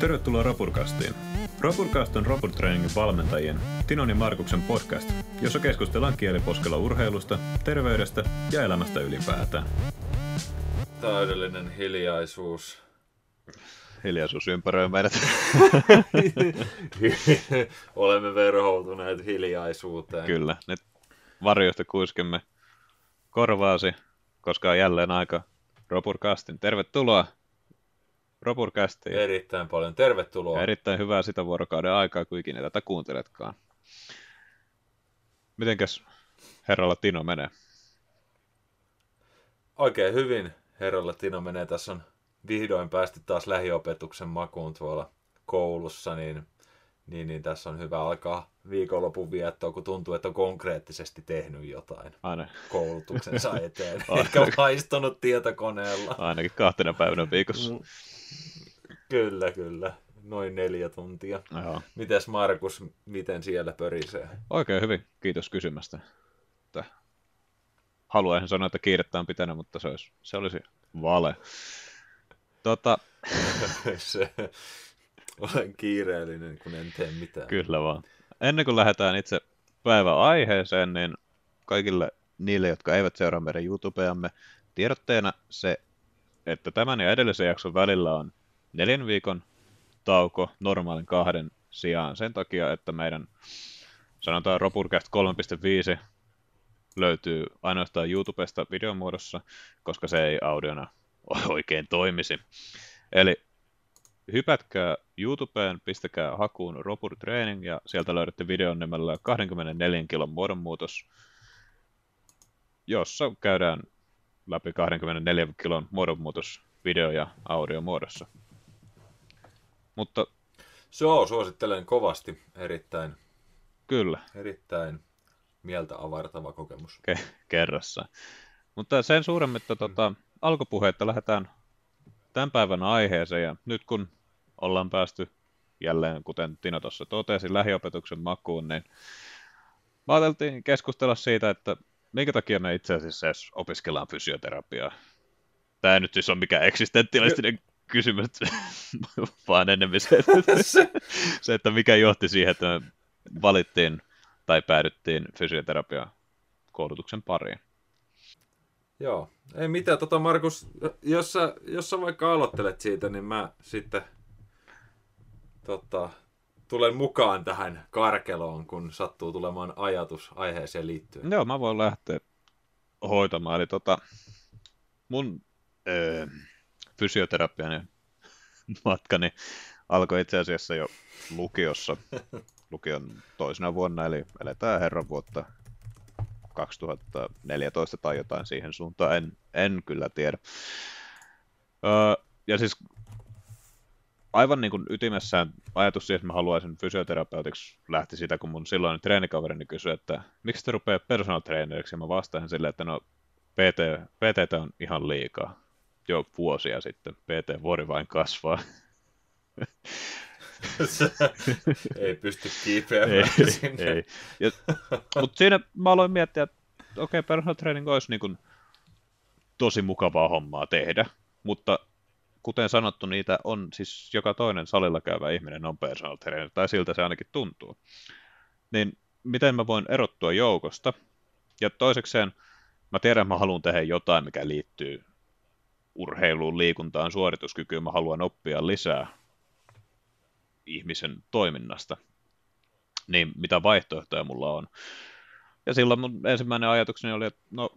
Tervetuloa Rapurkastiin. Rapurkast on Rapurtreeningin valmentajien Tinon ja Markuksen podcast, jossa keskustellaan kieliposkella urheilusta, terveydestä ja elämästä ylipäätään. Täydellinen hiljaisuus. Hiljaisuus ympäröi meidät. Olemme verhoutuneet hiljaisuuteen. Kyllä, nyt varjoista kuiskemme korvaasi, koska on jälleen aika Rapurkastin. Tervetuloa Rapurkastiin. Erittäin paljon. Tervetuloa. Ja erittäin hyvää sitä vuorokauden aikaa, kun ikinä tätä kuunteletkaan. Mitenkäs herralla Tino menee? Oikein hyvin herralla Tino menee. Tässä on vihdoin päästy taas lähiopetuksen makuun tuolla koulussa, niin, niin, niin tässä on hyvä alkaa viikonlopun viettoa, kun tuntuu, että on konkreettisesti tehnyt jotain Aina, koulutuksensa eteen, eikä vaistunut tietokoneella. ainakin kahtena päivänä viikossa. Mm. Kyllä, kyllä. Noin neljä tuntia. Joo. Mites Markus, miten siellä pörisee? Oikein hyvin, kiitos kysymästä. Haluaisin sanoa, että kiirettä on pitänyt, mutta se olisi, se olisi vale. Tota, Se, olen kiireellinen, kun en tee mitään. Kyllä vaan. Ennen kuin lähdetään itse päivän aiheeseen, niin kaikille niille, jotka eivät seuraa meidän YouTubeamme, tiedotteena se, että tämän ja edellisen jakson välillä on neljän viikon tauko normaalin kahden sijaan sen takia, että meidän sanotaan Ropurcast 3.5 löytyy ainoastaan YouTubesta videon muodossa, koska se ei audiona oikein toimisi. Eli hypätkää YouTubeen, pistäkää hakuun Ropur Training ja sieltä löydätte videon nimellä 24 kilon muodonmuutos, jossa käydään läpi 24 kilon muodonmuutos video- ja audio muodossa. Mutta Joo, suosittelen kovasti. Erittäin, kyllä, erittäin mieltä avartava kokemus. ke- kerrassa. Mutta sen suuremmitta tota, alkupuheetta lähdetään tämän päivän aiheeseen ja nyt kun ollaan päästy jälleen, kuten Tino tuossa totesi, lähiopetuksen makuun, niin mä ajateltiin keskustella siitä, että minkä takia me itse asiassa edes opiskellaan fysioterapiaa. Tämä ei nyt siis ole mikään eksistentialistinen kysymys, vaan enemmän se, että, se, että mikä johti siihen, että me valittiin tai päädyttiin fysioterapian koulutuksen pariin. Joo, ei mitään. Tota Markus, jos sä, jos sä vaikka aloittelet siitä, niin mä sitten tota, tulen mukaan tähän karkeloon, kun sattuu tulemaan ajatus aiheeseen liittyen. Joo, mä voin lähteä hoitamaan. Eli tota, mun öö, fysioterapian matkani alkoi itse asiassa jo lukiossa, lukion toisena vuonna, eli eletään herran vuotta 2014 tai jotain siihen suuntaan, en, en kyllä tiedä. Öö, ja siis aivan niin kuin ytimessään ajatus siihen, että mä haluaisin fysioterapeutiksi lähti siitä, kun mun silloin treenikaverini kysyi, että miksi te rupeaa personal traineriksi, ja mä vastaan silleen, että no PT, PT on ihan liikaa. Jo vuosia sitten. PT vuori vain kasvaa. ei pysty kiipeämään ei, sinne. ei. Ja, mutta siinä mä aloin miettiä, että okei, okay, personal training olisi niin kuin tosi mukavaa hommaa tehdä, mutta kuten sanottu, niitä on siis joka toinen salilla käyvä ihminen on personal trainer, tai siltä se ainakin tuntuu. Niin miten mä voin erottua joukosta? Ja toisekseen, mä tiedän, mä haluan tehdä jotain, mikä liittyy urheiluun, liikuntaan, suorituskykyyn. Mä haluan oppia lisää ihmisen toiminnasta. Niin mitä vaihtoehtoja mulla on? Ja silloin mun ensimmäinen ajatukseni oli, että no,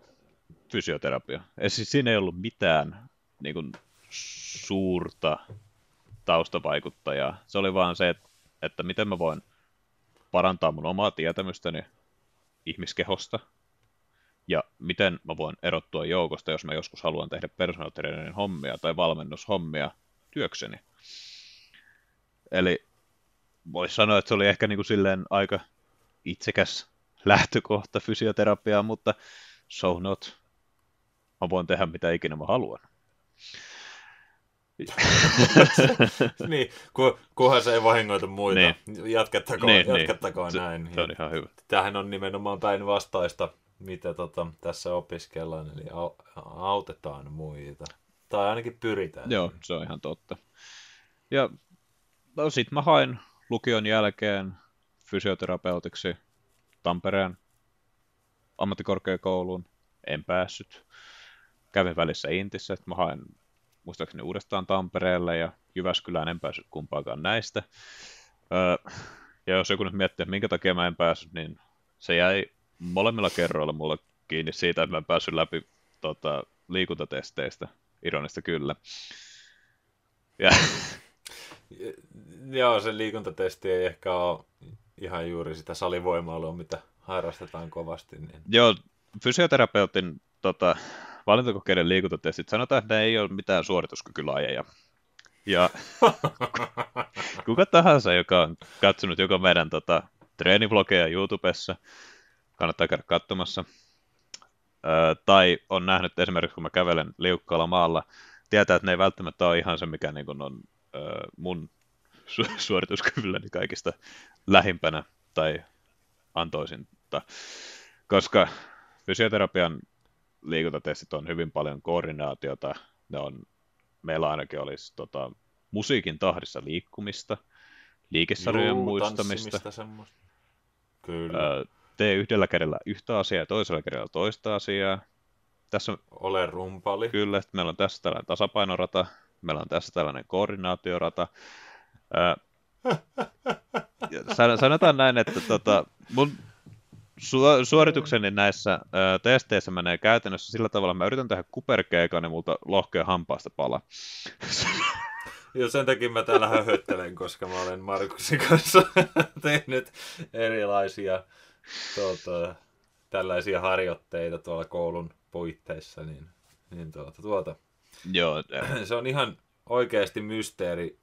fysioterapia. Ja siis siinä ei ollut mitään niin kuin, suurta taustavaikuttajaa. Se oli vaan se, että, miten mä voin parantaa mun omaa tietämystäni ihmiskehosta ja miten mä voin erottua joukosta, jos mä joskus haluan tehdä personal hommia tai valmennushommia työkseni. Eli voisi sanoa, että se oli ehkä niin kuin silleen aika itsekäs lähtökohta fysioterapiaa, mutta so not. Mä voin tehdä mitä ikinä mä haluan. niin, ku, kunhan se ei vahingoita muita. Niin. Jatkettakoon, Niin, niin. jatkettakoon Se, näin. se on ihan hyvä. Tämähän on nimenomaan päinvastaista, mitä tota, tässä opiskellaan, eli au, autetaan muita. Tai ainakin pyritään. Joo, se on ihan totta. Ja no sit mä hain lukion jälkeen fysioterapeutiksi Tampereen ammattikorkeakouluun. En päässyt. Kävin välissä Intissä, että mä hain muistaakseni uudestaan Tampereelle ja Jyväskylään en päässyt kumpaakaan näistä. Öö, ja jos joku nyt miettii, että minkä takia mä en päässyt, niin se jäi molemmilla kerroilla mulle kiinni siitä, että mä en päässyt läpi tota, liikuntatesteistä, ironista kyllä. Ja... Joo, se liikuntatesti ei ehkä ole ihan juuri sitä salivoimailua, mitä harrastetaan kovasti. Niin... Joo, fysioterapeutin tota, valintakokeiden liikuntatestit, sanotaan, että ne ei ole mitään suorituskykylajeja. Ja kuka tahansa, joka on katsonut joko meidän tota, treenivlogeja YouTubessa, kannattaa käydä katsomassa, öö, tai on nähnyt esimerkiksi, kun mä kävelen liukkaalla maalla, tietää, että ne ei välttämättä ole ihan se, mikä niin on öö, mun su- suorituskyvylläni kaikista lähimpänä tai antoisinta, koska fysioterapian liikuntatestit on hyvin paljon koordinaatiota, ne on, meillä ainakin olisi tota, musiikin tahdissa liikkumista, liikesarjojen Juu, muistamista, Kyllä. Öö, tee yhdellä kädellä yhtä asiaa ja toisella kädellä toista asiaa. Tässä on, Ole rumpali. Kyllä, että meillä on tässä tällainen tasapainorata, meillä on tässä tällainen koordinaatiorata. Öö, sanotaan näin, että tota, mun su- suoritukseni näissä ö, testeissä menee käytännössä sillä tavalla, että mä yritän tehdä kuperkeikan ja multa lohkea hampaasta pala. Joo, sen takia mä täällä höhöttelen, koska mä olen Markuksen kanssa tehnyt erilaisia tuota, tällaisia harjoitteita tuolla koulun puitteissa, niin, niin tuota, tuota. Joo. Se on ihan oikeasti mysteeri.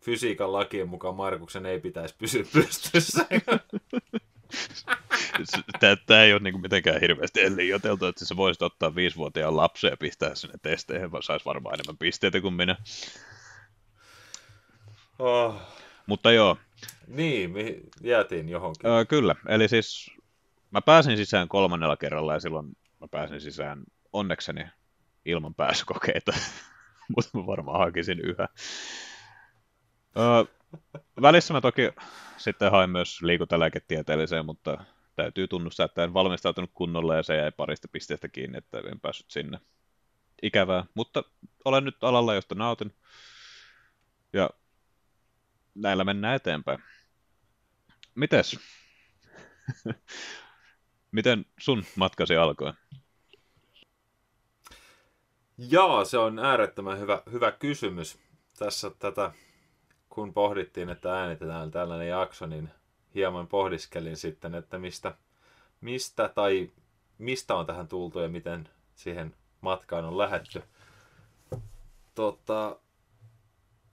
Fysiikan lakien mukaan Markuksen ei pitäisi pysyä pystyssä. Tämä ei ole niin mitenkään hirveästi liioiteltu, että sä voisit ottaa viisivuotiaan lapsen ja pistää sinne testeihin, vaan saisi varmaan enemmän pisteitä kuin minä. Oh. Mutta joo. Niin, me jäätiin johonkin. Öö, kyllä, eli siis mä pääsin sisään kolmannella kerralla ja silloin mä pääsin sisään onnekseni ilman pääsykokeita, mutta mä varmaan hakisin yhä. Öö, välissä mä toki sitten hain myös liikuntalääketieteelliseen, mutta täytyy tunnustaa, että en valmistautunut kunnolla ja se jäi parista pisteestä kiinni, että en päässyt sinne. Ikävää, mutta olen nyt alalla, josta nautin. Ja näillä mennään eteenpäin. Mites? Miten sun matkasi alkoi? Joo, se on äärettömän hyvä, hyvä kysymys. Tässä tätä, kun pohdittiin, että äänitetään tällainen jakso, niin hieman pohdiskelin sitten, että mistä, mistä tai mistä on tähän tultu ja miten siihen matkaan on lähetty. Tota,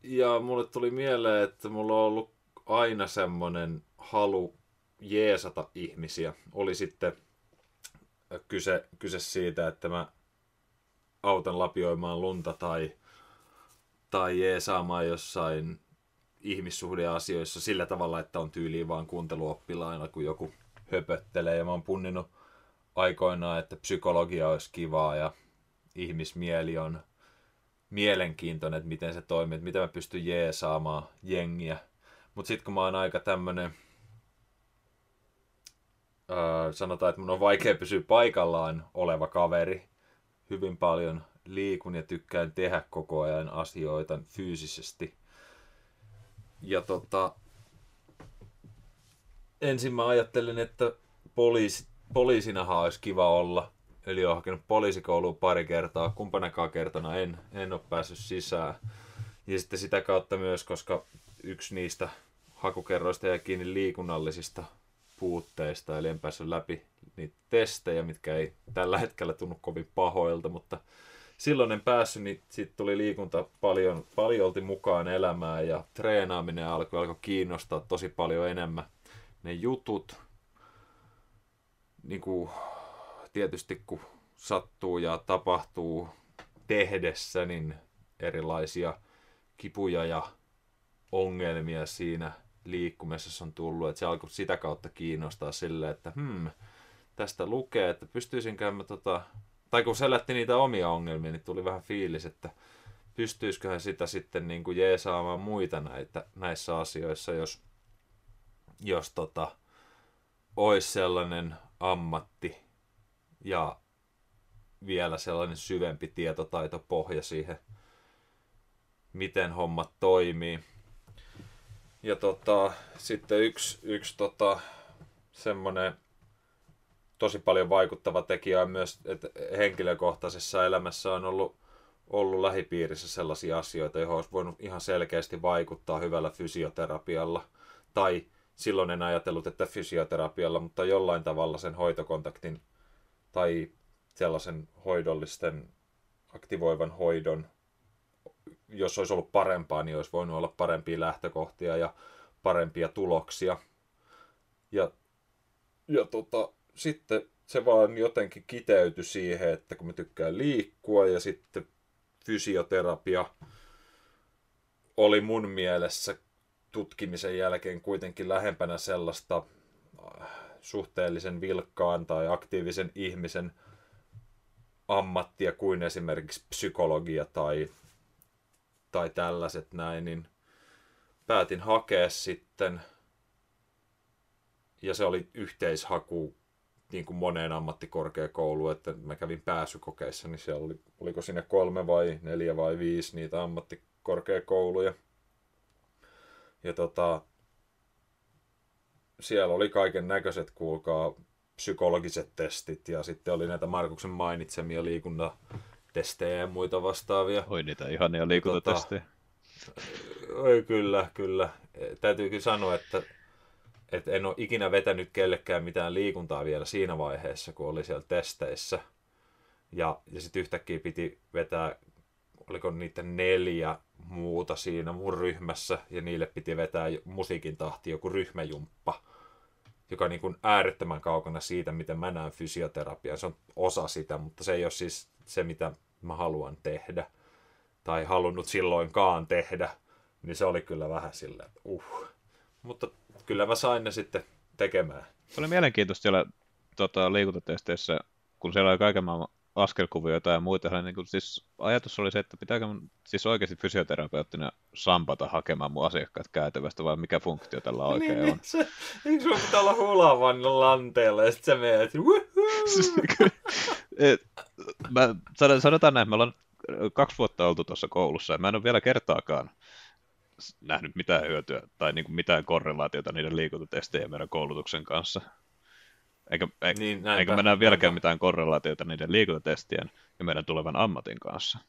ja mulle tuli mieleen, että mulla on ollut aina semmoinen halu jeesata ihmisiä. Oli sitten kyse, kyse siitä, että mä autan lapioimaan lunta tai, tai jeesaamaan jossain ihmissuhdeasioissa sillä tavalla, että on tyyliin vaan kuunteluoppilaina, kun joku höpöttelee. Ja mä oon punninut aikoinaan, että psykologia olisi kivaa ja ihmismieli on mielenkiintoinen, että miten se toimii, että miten mä pystyn jeesaamaan jengiä. Mutta sitten kun mä oon aika tämmönen, öö, sanotaan, että mun on vaikea pysyä paikallaan oleva kaveri, hyvin paljon liikun ja tykkään tehdä koko ajan asioita fyysisesti, ja tota, ensin mä ajattelin, että poliisi, poliisinahan olisi kiva olla. Eli olen hakenut poliisikouluun pari kertaa, kumpanakaan kertana en, en ole päässyt sisään. Ja sitten sitä kautta myös, koska yksi niistä hakukerroista jäi kiinni liikunnallisista puutteista, eli en päässyt läpi niitä testejä, mitkä ei tällä hetkellä tunnu kovin pahoilta, mutta silloin en päässyt, niin sitten tuli liikunta paljon, paljolti mukaan elämään ja treenaaminen alkoi, alkoi kiinnostaa tosi paljon enemmän. Ne jutut, niin kuin, tietysti kun sattuu ja tapahtuu tehdessä, niin erilaisia kipuja ja ongelmia siinä liikkumisessa on tullut, että se alkoi sitä kautta kiinnostaa silleen, että hmm, tästä lukee, että pystyisinkö mä tota, tai kun selätti niitä omia ongelmia, niin tuli vähän fiilis, että pystyisiköhän sitä sitten niin kuin jeesaamaan muita näitä, näissä asioissa, jos, jos tota, olisi sellainen ammatti ja vielä sellainen syvempi tietotaitopohja siihen, miten hommat toimii. Ja tota, sitten yksi, yksi tota, semmoinen tosi paljon vaikuttava tekijä on myös, että henkilökohtaisessa elämässä on ollut, ollut lähipiirissä sellaisia asioita, joihin olisi voinut ihan selkeästi vaikuttaa hyvällä fysioterapialla. Tai silloin en ajatellut, että fysioterapialla, mutta jollain tavalla sen hoitokontaktin tai sellaisen hoidollisten aktivoivan hoidon, jos olisi ollut parempaa, niin olisi voinut olla parempia lähtökohtia ja parempia tuloksia. Ja, ja tota, sitten se vaan jotenkin kiteytyi siihen, että kun mä tykkään liikkua ja sitten fysioterapia oli mun mielessä tutkimisen jälkeen kuitenkin lähempänä sellaista äh, suhteellisen vilkkaan tai aktiivisen ihmisen ammattia kuin esimerkiksi psykologia tai, tai tällaiset näin, niin päätin hakea sitten, ja se oli yhteishaku niin kuin moneen ammattikorkeakouluun, että mä kävin pääsykokeissa, niin siellä oli, oliko sinne kolme vai neljä vai viisi niitä ammattikorkeakouluja. Ja tota, siellä oli kaiken näköiset, kuulkaa, psykologiset testit ja sitten oli näitä Markuksen mainitsemia liikuntatestejä ja muita vastaavia. Oi niitä ihania liikuntatestejä. Tota, oi kyllä, kyllä. Täytyy kyllä sanoa, että et en ole ikinä vetänyt kellekään mitään liikuntaa vielä siinä vaiheessa, kun oli siellä testeissä. Ja, ja sitten yhtäkkiä piti vetää, oliko niitä neljä muuta siinä mun ryhmässä, ja niille piti vetää musiikin tahti joku ryhmäjumppa, joka on niin kuin äärettömän kaukana siitä, miten mä näen fysioterapiaa. Se on osa sitä, mutta se ei ole siis se, mitä mä haluan tehdä, tai halunnut silloinkaan tehdä, niin se oli kyllä vähän silleen, että uh. Mutta kyllä mä sain ne sitten tekemään. Se oli mielenkiintoista siellä tota, liikuntatesteissä, kun siellä oli kaiken maailman askelkuvioita ja muita. Niin kuin, siis ajatus oli se, että pitääkö mun, siis oikeasti fysioterapeuttina sampata hakemaan mun asiakkaat käytävästä, vai mikä funktio tällä oikein niin, on? Se, eikö sun pitää olla hulavan lanteella ja sitten sä menet, mä, sanotaan näin, me ollaan kaksi vuotta oltu tuossa koulussa ja mä en ole vielä kertaakaan nähnyt mitään hyötyä tai niin kuin mitään korrelaatiota niiden liikuntatestejä meidän koulutuksen kanssa. Eikä, e, niin, eikä me näe vieläkään mitään korrelaatiota niiden liikuntatestien ja meidän tulevan ammatin kanssa.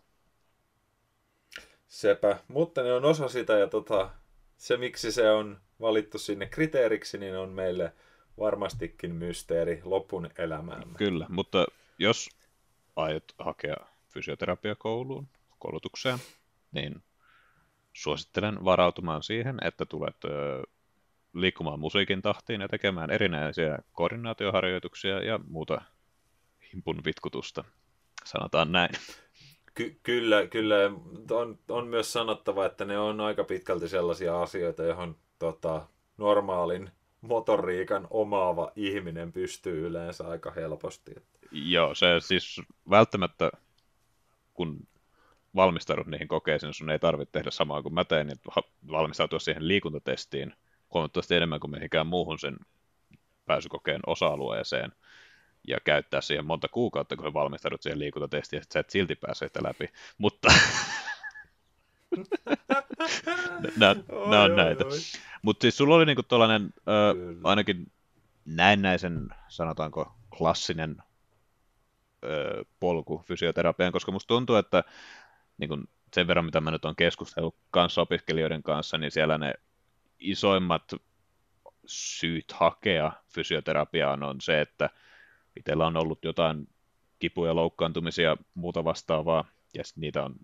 Sepä, mutta ne on osa sitä ja tota, se miksi se on valittu sinne kriteeriksi, niin on meille varmastikin mysteeri lopun elämäämme. Kyllä, mutta jos aiot hakea fysioterapiakouluun, koulutukseen, niin suosittelen varautumaan siihen, että tulet liikkumaan musiikin tahtiin ja tekemään erinäisiä koordinaatioharjoituksia ja muuta himpun vitkutusta, sanotaan näin. Ky- kyllä, kyllä. On, on myös sanottava, että ne on aika pitkälti sellaisia asioita, johon tota, normaalin motoriikan omaava ihminen pystyy yleensä aika helposti. Joo, se siis välttämättä, kun valmistaudut niihin kokeisiin, sun ei tarvitse tehdä samaa kuin mä tein, niin valmistautua siihen liikuntatestiin huomattavasti enemmän kuin mihinkään muuhun sen pääsykokeen osa-alueeseen ja käyttää siihen monta kuukautta, kun valmistaudut siihen liikuntatestiin, ja sä et silti pääse sitä läpi. Mutta nämä, nämä on näitä. Mutta siis sulla oli niinku tuollainen äh, ainakin näennäisen, sanotaanko, klassinen ö, polku fysioterapiaan, koska musta tuntuu, että niin kuin sen verran, mitä mä nyt olen keskustellut kanssa opiskelijoiden kanssa, niin siellä ne isoimmat syyt hakea fysioterapiaan on se, että itsellä on ollut jotain kipuja, loukkaantumisia, muuta vastaavaa, ja niitä on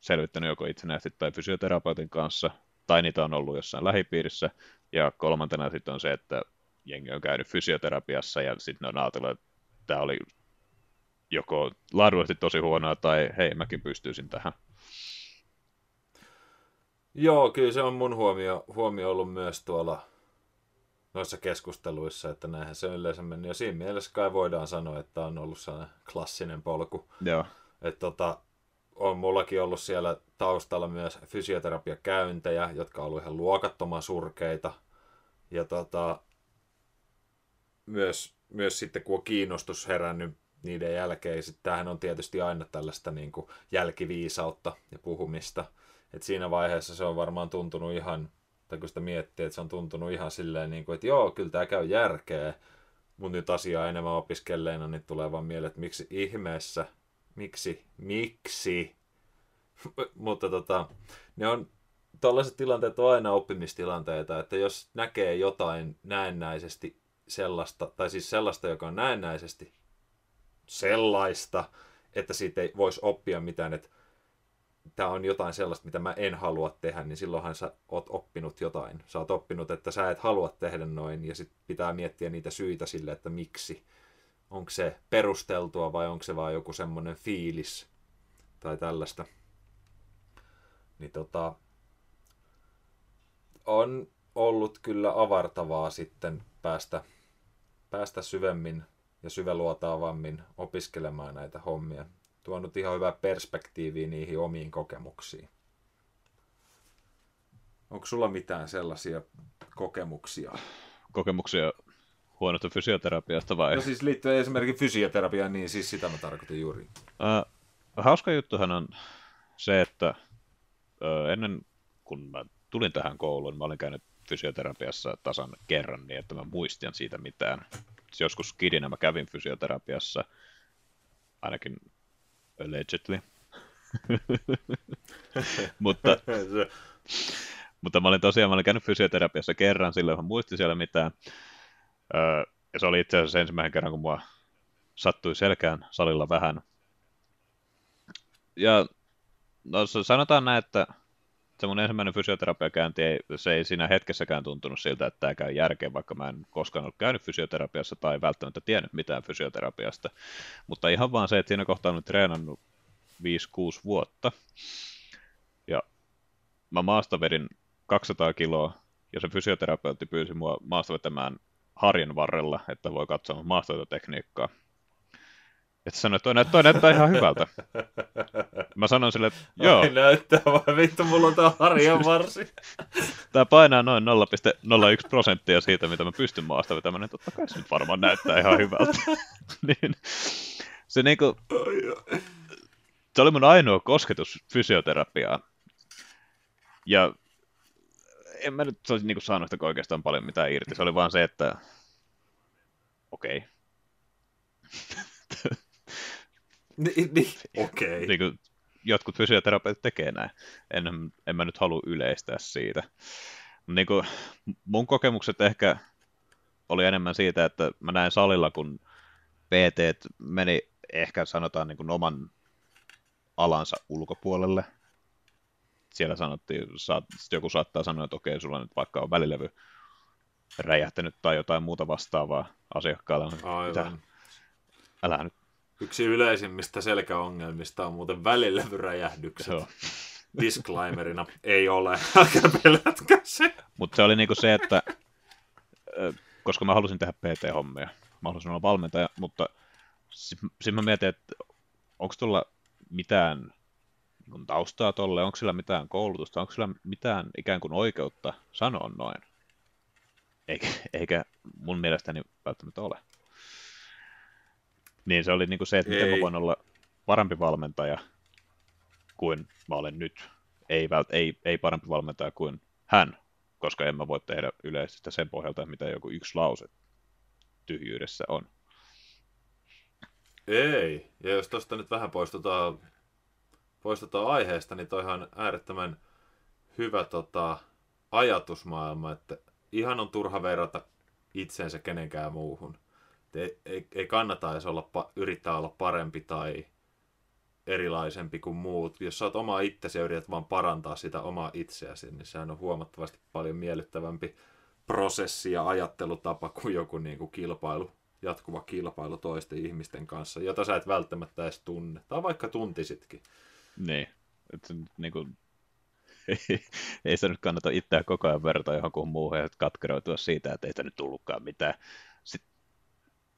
selvittänyt joko itsenäisesti tai fysioterapeutin kanssa, tai niitä on ollut jossain lähipiirissä, ja kolmantena sitten on se, että jengi on käynyt fysioterapiassa, ja sitten ne on ajatellut, että tämä oli joko laadullisesti tosi huonoa tai hei, mäkin pystyisin tähän. Joo, kyllä se on mun huomio, huomio ollut myös tuolla noissa keskusteluissa, että näinhän se on yleensä mennyt. Ja siinä mielessä kai voidaan sanoa, että on ollut sellainen klassinen polku. Joo. Että tota, on mullakin ollut siellä taustalla myös fysioterapiakäyntejä, jotka on ollut ihan luokattoman surkeita. Ja tota, myös, myös sitten kun on kiinnostus herännyt niiden jälkeen, sitten tämähän on tietysti aina tällaista niin kuin jälkiviisautta ja puhumista. Et siinä vaiheessa se on varmaan tuntunut ihan, tai kun sitä miettii, että se on tuntunut ihan silleen, niin kuin, että joo, kyllä tämä käy järkeä, mutta nyt asiaa enemmän opiskelleena, niin tulee vaan mieleen, että miksi ihmeessä, miksi, miksi, mutta tota, ne on, tällaiset tilanteet on aina oppimistilanteita, että jos näkee jotain näennäisesti sellaista, tai siis sellaista, joka on näennäisesti sellaista, että siitä ei voisi oppia mitään, että tämä on jotain sellaista, mitä mä en halua tehdä, niin silloinhan sä oot oppinut jotain. Sä oot oppinut, että sä et halua tehdä noin, ja sitten pitää miettiä niitä syitä sille, että miksi. Onko se perusteltua vai onko se vaan joku semmoinen fiilis tai tällaista. Niin tota, on ollut kyllä avartavaa sitten päästä, päästä syvemmin ja syväluotaavammin opiskelemaan näitä hommia. Tuonut ihan hyvää perspektiiviä niihin omiin kokemuksiin. Onko sulla mitään sellaisia kokemuksia? Kokemuksia huonosta fysioterapiasta vai? No siis liittyen esimerkiksi fysioterapiaan, niin siis sitä mä tarkoitin juuri. Uh, hauska juttuhan on se, että uh, ennen kun mä tulin tähän kouluun, mä olin käynyt fysioterapiassa tasan kerran niin, että mä muistin siitä mitään. Joskus kidinä mä kävin fysioterapiassa, ainakin allegedly. mutta, mutta mä olin tosiaan, mä olin käynyt fysioterapiassa kerran, silloin mä muistin siellä mitään. Öö, ja se oli itse asiassa ensimmäinen kerran, kun mua sattui selkään salilla vähän. Ja no, sanotaan näin, että se mun ensimmäinen fysioterapiakäynti, ei, se ei siinä hetkessäkään tuntunut siltä, että tämä käy järkeen, vaikka mä en koskaan ollut käynyt fysioterapiassa tai välttämättä tiennyt mitään fysioterapiasta. Mutta ihan vaan se, että siinä kohtaa olen treenannut 5-6 vuotta. Ja mä maastavedin 200 kiloa, ja se fysioterapeutti pyysi mua maastavetämään harjan varrella, että voi katsoa maastoitotekniikkaa. Että sanoi, että toi näyttää, toi näyttää ihan hyvältä. Mä sanoin sille, että joo. Ai näyttää vaan, vittu, mulla on tää harjan varsi. Tää painaa noin 0,01 prosenttia siitä, mitä mä pystyn maasta vetämään. Niin totta kai se nyt varmaan näyttää ihan hyvältä. niin, se niinku, se oli mun ainoa kosketus fysioterapiaan. Ja en mä nyt olisi niinku saanut sitä oikeastaan paljon mitään irti. Se oli vaan se, että okei. Okay. Niin, niin. okei. Okay. Niin jotkut fysioterapeutit tekee näin. En, en mä nyt halua yleistää siitä. Niin kuin, mun kokemukset ehkä oli enemmän siitä, että mä näin salilla, kun PT meni ehkä sanotaan niin kuin oman alansa ulkopuolelle. Siellä sanottiin, saat, joku saattaa sanoa, että okei, sulla nyt vaikka on välilevy räjähtänyt tai jotain muuta vastaavaa asiakkaalla. Aivan. Älä nyt Yksi yleisimmistä selkäongelmista on muuten välilevyräjähdykset. Joo. Disclaimerina ei ole, älkää pelätkää se. Mutta se oli niinku se, että koska mä halusin tehdä PT-hommia, mä halusin olla valmentaja, mutta sitten mä mietin, että onko tuolla mitään niin taustaa tolle, onko sillä mitään koulutusta, onko sillä mitään ikään kuin oikeutta sanoa noin. Eikä, eikä mun mielestäni välttämättä ole. Niin se oli niin kuin se, että miten mä voin olla parempi valmentaja kuin mä olen nyt. Ei, vält, ei, ei parempi valmentaja kuin hän, koska en mä voi tehdä yleisesti sen pohjalta, mitä joku yksi lause tyhjyydessä on. Ei, ja jos tuosta nyt vähän poistutaan, poistutaan aiheesta, niin toihan äärettömän hyvä tota, ajatusmaailma, että ihan on turha verrata itseensä kenenkään muuhun ei, ei, ei kannata edes olla, yrittää olla parempi tai erilaisempi kuin muut. Jos sä oot oma itsesi ja yrität vaan parantaa sitä omaa itseäsi, niin sehän on huomattavasti paljon miellyttävämpi prosessi ja ajattelutapa kuin joku niin kuin kilpailu, jatkuva kilpailu toisten ihmisten kanssa, jota sä et välttämättä edes tunne, tai vaikka tuntisitkin. Niin, että niin kuin, ei, ei se nyt kannata itseä koko ajan verrata johonkin muuhun ja katkeroitua siitä, että ei sitä nyt tullutkaan mitään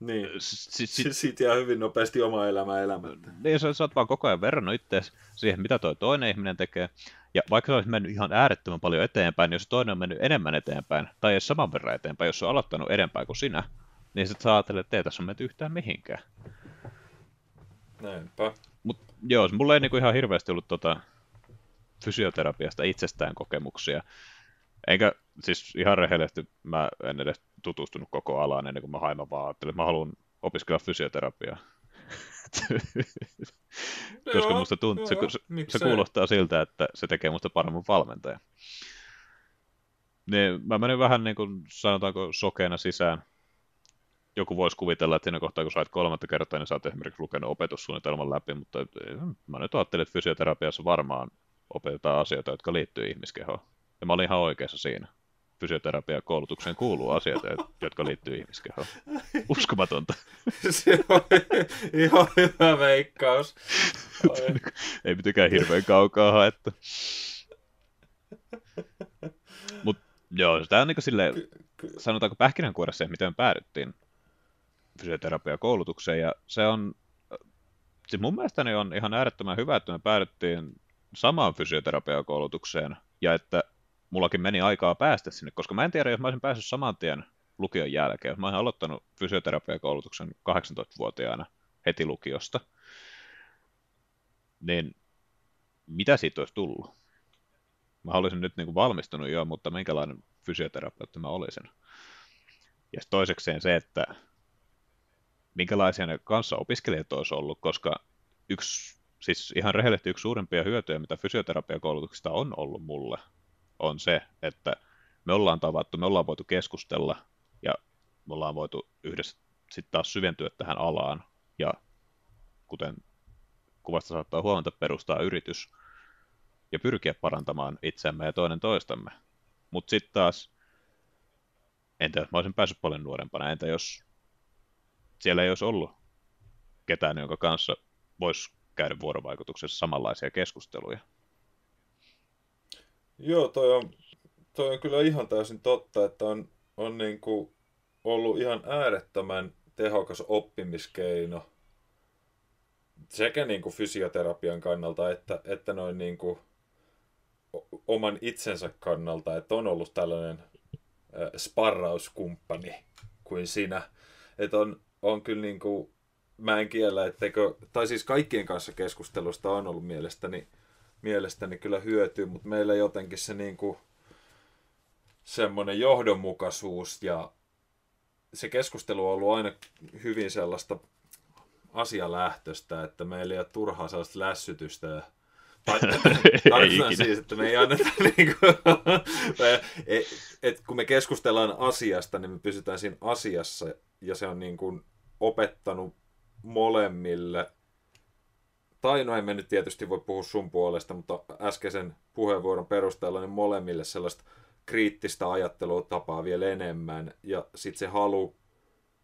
Niin. Sit, sit, siitä jää hyvin nopeasti oma elämä elämättä. Niin, sä, sä oot vaan koko ajan verrannut itseäsi siihen, mitä toi toinen ihminen tekee. Ja vaikka se olisi mennyt ihan äärettömän paljon eteenpäin, niin jos toinen on mennyt enemmän eteenpäin, tai edes saman verran eteenpäin, jos se on aloittanut enempää kuin sinä, niin sitten sä ajattelet, että ei tässä ole mennyt yhtään mihinkään. Näinpä. Mut joo, mulla ei niinku ihan hirveästi ollut tota fysioterapiasta itsestään kokemuksia. Enkä siis ihan rehellisesti mä en edes tutustunut koko alaan ennen kuin mä hain, mä vaan ajattelin, että mä haluan opiskella fysioterapiaa. Koska Joo, musta tuntuu, se, joo, se, se miksei. kuulostaa siltä, että se tekee musta paremman valmentajan. Niin mä menin vähän niin kuin sanotaanko sokeena sisään. Joku voisi kuvitella, että siinä kohtaa kun sait kolmatta kertaa, niin sä oot esimerkiksi lukenut opetussuunnitelman läpi, mutta mä nyt ajattelin, että fysioterapiassa varmaan opetetaan asioita, jotka liittyy ihmiskehoon. Ja mä olin ihan oikeassa siinä. Fysioterapia koulutukseen kuuluu asioita, jotka liittyy ihmiskehoon. Uskomatonta. Se on ihan hyvä veikkaus. Oi. Ei mitenkään hirveän kaukaa haettu. Mut joo, tämä on niinku silleen, sanotaanko pähkinänkuoressa miten päädyttiin fysioterapiakoulutukseen, ja se on, siis mun mielestäni on ihan äärettömän hyvä, että me päädyttiin samaan fysioterapiakoulutukseen, ja että mullakin meni aikaa päästä sinne, koska mä en tiedä, jos mä olisin päässyt saman tien lukion jälkeen, mä olisin aloittanut fysioterapiakoulutuksen 18-vuotiaana heti lukiosta, niin mitä siitä olisi tullut? Mä olisin nyt niin kuin valmistunut jo, mutta minkälainen fysioterapeutti mä olisin? Ja toisekseen se, että minkälaisia ne kanssa opiskelijat olisi ollut, koska yksi, siis ihan rehellisesti yksi suurimpia hyötyjä, mitä fysioterapiakoulutuksesta on ollut mulle, on se, että me ollaan tavattu, me ollaan voitu keskustella ja me ollaan voitu yhdessä sitten taas syventyä tähän alaan ja kuten kuvasta saattaa huomata, perustaa yritys ja pyrkiä parantamaan itseämme ja toinen toistamme. Mutta sitten taas, entä jos mä olisin päässyt paljon nuorempana, entä jos siellä ei olisi ollut ketään, jonka kanssa voisi käydä vuorovaikutuksessa samanlaisia keskusteluja. Joo, toi on, toi on kyllä ihan täysin totta, että on, on niin kuin ollut ihan äärettömän tehokas oppimiskeino sekä niin kuin fysioterapian kannalta että, että noin niin kuin oman itsensä kannalta, että on ollut tällainen sparrauskumppani kuin sinä. Että on, on kyllä niin kuin, mä en kiellä, etteikö, tai siis kaikkien kanssa keskustelusta on ollut mielestäni, mielestäni kyllä hyötyä, mutta meillä jotenkin se niin kuin, semmoinen johdonmukaisuus ja se keskustelu on ollut aina hyvin sellaista asialähtöistä, että meillä ei ole turhaa sellaista lässytystä ja tai, tarkoitan siis, että me ei anneta niin kuin, et, et kun me keskustellaan asiasta, niin me pysytään siinä asiassa ja se on niin kuin opettanut molemmille tai no emme nyt tietysti voi puhua sun puolesta, mutta äskeisen puheenvuoron perusteella niin molemmille sellaista kriittistä ajattelutapaa vielä enemmän ja sitten se halu,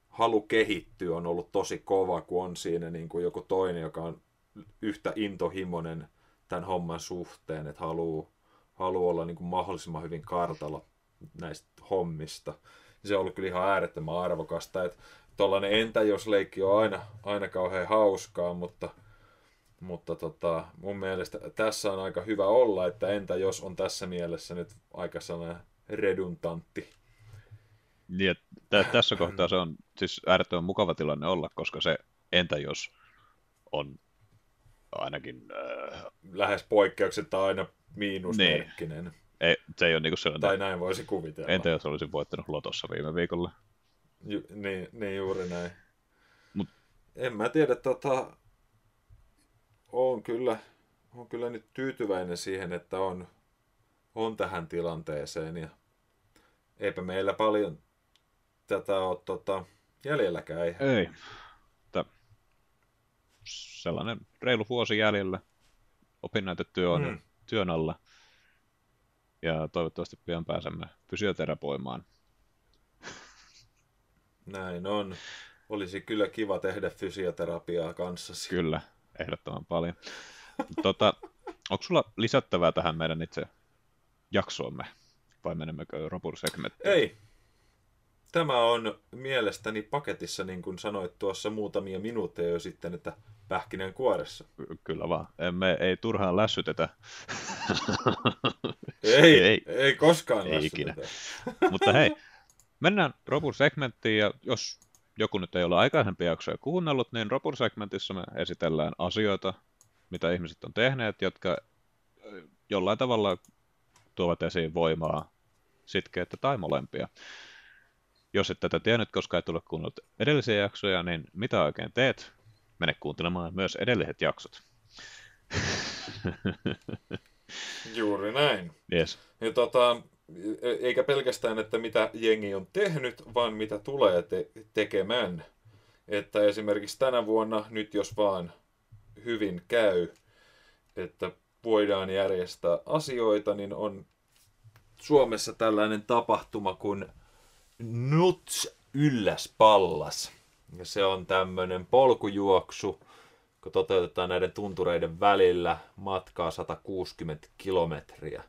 halu kehittyä on ollut tosi kova, kun on siinä niin kuin joku toinen, joka on yhtä intohimoinen tämän homman suhteen, että haluaa haluu olla niin kuin mahdollisimman hyvin kartalla näistä hommista. Se on ollut kyllä ihan äärettömän arvokasta, että tuollainen entä jos leikki on aina, aina kauhean hauskaa, mutta, mutta tota, mun mielestä tässä on aika hyvä olla, että entä jos on tässä mielessä nyt aika sellainen redundantti. Niin, että tä- tässä kohtaa se on siis äärettömän mukava tilanne olla, koska se entä jos on ainakin, äh, Lähes poikkeuksetta aina miinusmerkkinen. ei, se ei ole niinku sellainen, Tai näin voisi kuvitella. entä jos olisin voittanut Lotossa viime viikolla. Ju, niin, niin juuri näin. Mut- En mä tiedä, tota, on kyllä, on kyllä nyt tyytyväinen siihen, että on, on tähän tilanteeseen ja eipä meillä paljon tätä ole tota, jäljelläkään. Ei. Ei. Mutta sellainen reilu vuosi jäljellä. Opinnäytetyö on mm. työn alla. Ja toivottavasti pian pääsemme fysioterapoimaan. Näin on. Olisi kyllä kiva tehdä fysioterapiaa kanssasi. Kyllä, ehdottoman paljon. tota, onko sulla lisättävää tähän meidän itse jaksoomme? Vai menemmekö Robur-segmenttiin? Ei. tämä on mielestäni paketissa, niin kuin sanoit tuossa muutamia minuutteja jo sitten, että pähkinän kuoressa. Kyllä vaan. Emme, ei turhaan lässytetä. Ei, ei, ei koskaan ei ikinä. Mutta hei, mennään Robur-segmenttiin ja jos joku nyt ei ole aikaisempia jaksoja kuunnellut, niin Robur-segmentissä me esitellään asioita, mitä ihmiset on tehneet, jotka jollain tavalla tuovat esiin voimaa, sitkeyttä tai molempia. Jos et tätä tiennyt, koska et tule kuunnellut edellisiä jaksoja, niin mitä oikein teet? Mene kuuntelemaan myös edelliset jaksot. Juuri näin. Yes. Ja tota, eikä pelkästään, että mitä jengi on tehnyt, vaan mitä tulee te- tekemään. Että esimerkiksi tänä vuonna, nyt jos vaan hyvin käy, että voidaan järjestää asioita, niin on Suomessa tällainen tapahtuma kuin Nuts ylläs pallas. Ja se on tämmöinen polkujuoksu, kun toteutetaan näiden tuntureiden välillä matkaa 160 kilometriä.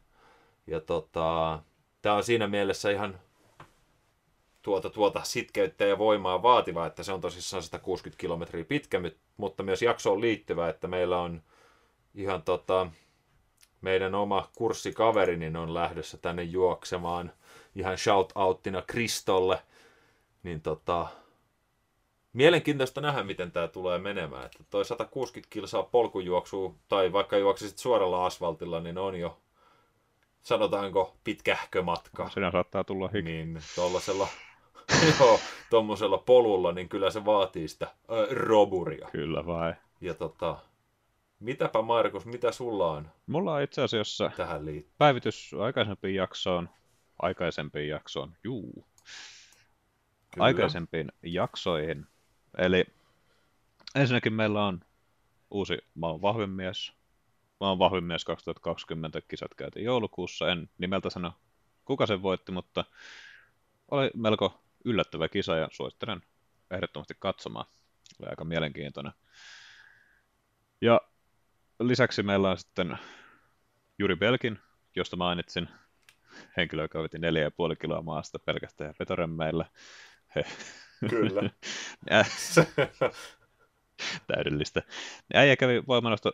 Ja tota, tämä on siinä mielessä ihan tuota, tuota sitkeyttä ja voimaa vaativa, että se on tosissaan 160 kilometriä pitkä, mutta myös jaksoon liittyvä, että meillä on ihan tota, meidän oma kurssikaveri niin on lähdössä tänne juoksemaan ihan shout-outtina Kristolle. Niin tota, mielenkiintoista nähdä, miten tämä tulee menemään. Että toi 160 kilsaa polkujuoksua, tai vaikka juoksisit suoralla asfaltilla, niin on jo, sanotaanko, pitkähkö matka. Sinä saattaa tulla hiki. Niin, tollasella, joo, polulla, niin kyllä se vaatii sitä äh, roburia. Kyllä vai. Ja tota, Mitäpä Markus, mitä sulla on Mulla on itse asiassa tähän liittyen? päivitys aikaisempiin jaksoon, aikaisempiin jaksoon, juu, Kyllä. aikaisempiin jaksoihin. Eli ensinnäkin meillä on uusi Mä oon Mä oon vahvin mies 2020 kisat käytiin joulukuussa. En nimeltä sano kuka sen voitti, mutta oli melko yllättävä kisa ja suosittelen ehdottomasti katsomaan. Oli aika mielenkiintoinen. Ja lisäksi meillä on sitten Juri Belkin, josta mainitsin, henkilö, joka veti 4,5 kiloa maasta pelkästään vetoremmeillä. Kyllä. Täydellistä. Äijä kävi voimanosto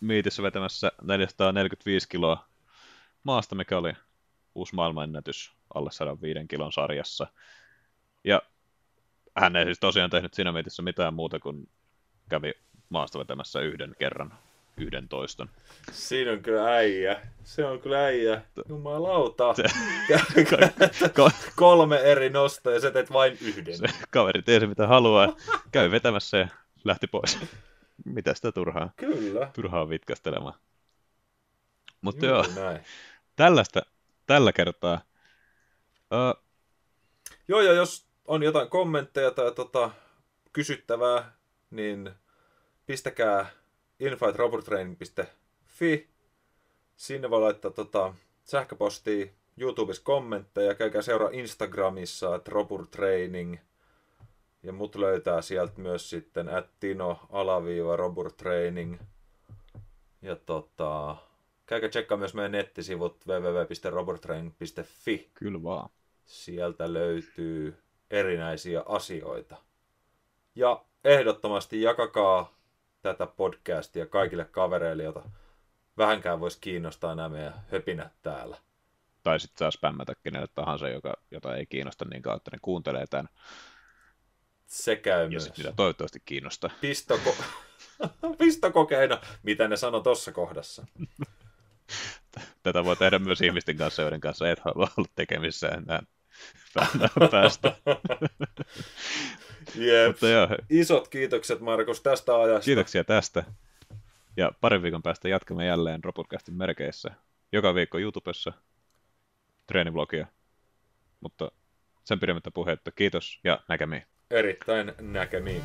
miitissä vetämässä 445 kiloa maasta, mikä oli uusi maailmanennätys alle 105 kilon sarjassa. Ja hän ei siis tosiaan tehnyt siinä miitissä mitään muuta kuin kävi maasta vetämässä yhden kerran yhden toiston. Siinä on kyllä äijä. Se on kyllä äijä. Jumalauta. Se, Kolme eri nostoa ja sä teet vain yhden. Se kaveri tiesi mitä haluaa. Käy vetämässä ja lähti pois. Mitä sitä turhaa? Kyllä. Turhaa vitkastelemaan. Mutta joo, näin. tällaista tällä kertaa. Uh, joo, ja jos on jotain kommentteja tai tota, kysyttävää, niin pistäkää infightrobotraining.fi. Sinne voi laittaa tota, sähköpostia, YouTubessa kommentteja, käykää seuraa Instagramissa, että roburtraining. Ja mut löytää sieltä myös sitten at Tino alaviiva roburtraining. Ja tota, käykää tsekkaa myös meidän nettisivut www.roburtraining.fi. Kyllä vaan. Sieltä löytyy erinäisiä asioita. Ja ehdottomasti jakakaa tätä podcastia kaikille kavereille, joita vähänkään voisi kiinnostaa nämä meidän höpinät täällä. Tai sitten saa spämmätä kenelle tahansa, joka, jota ei kiinnosta niin kauan, että ne kuuntelee tämän. Se käy ja myös. Ja toivottavasti kiinnostaa. Pistoko... Pistokokeina, mitä ne sanoi tuossa kohdassa. Tätä voi tehdä myös ihmisten kanssa, joiden kanssa et halua olla tekemissä enää päästä. Jep. Mutta joo. Isot kiitokset Markus tästä ajasta. Kiitoksia tästä. Ja parin viikon päästä jatkamme jälleen Robotcastin merkeissä. Joka viikko YouTubessa treeniblogia. Mutta sen pidemmittä puhetta. Kiitos ja näkemiin. Erittäin näkemiin.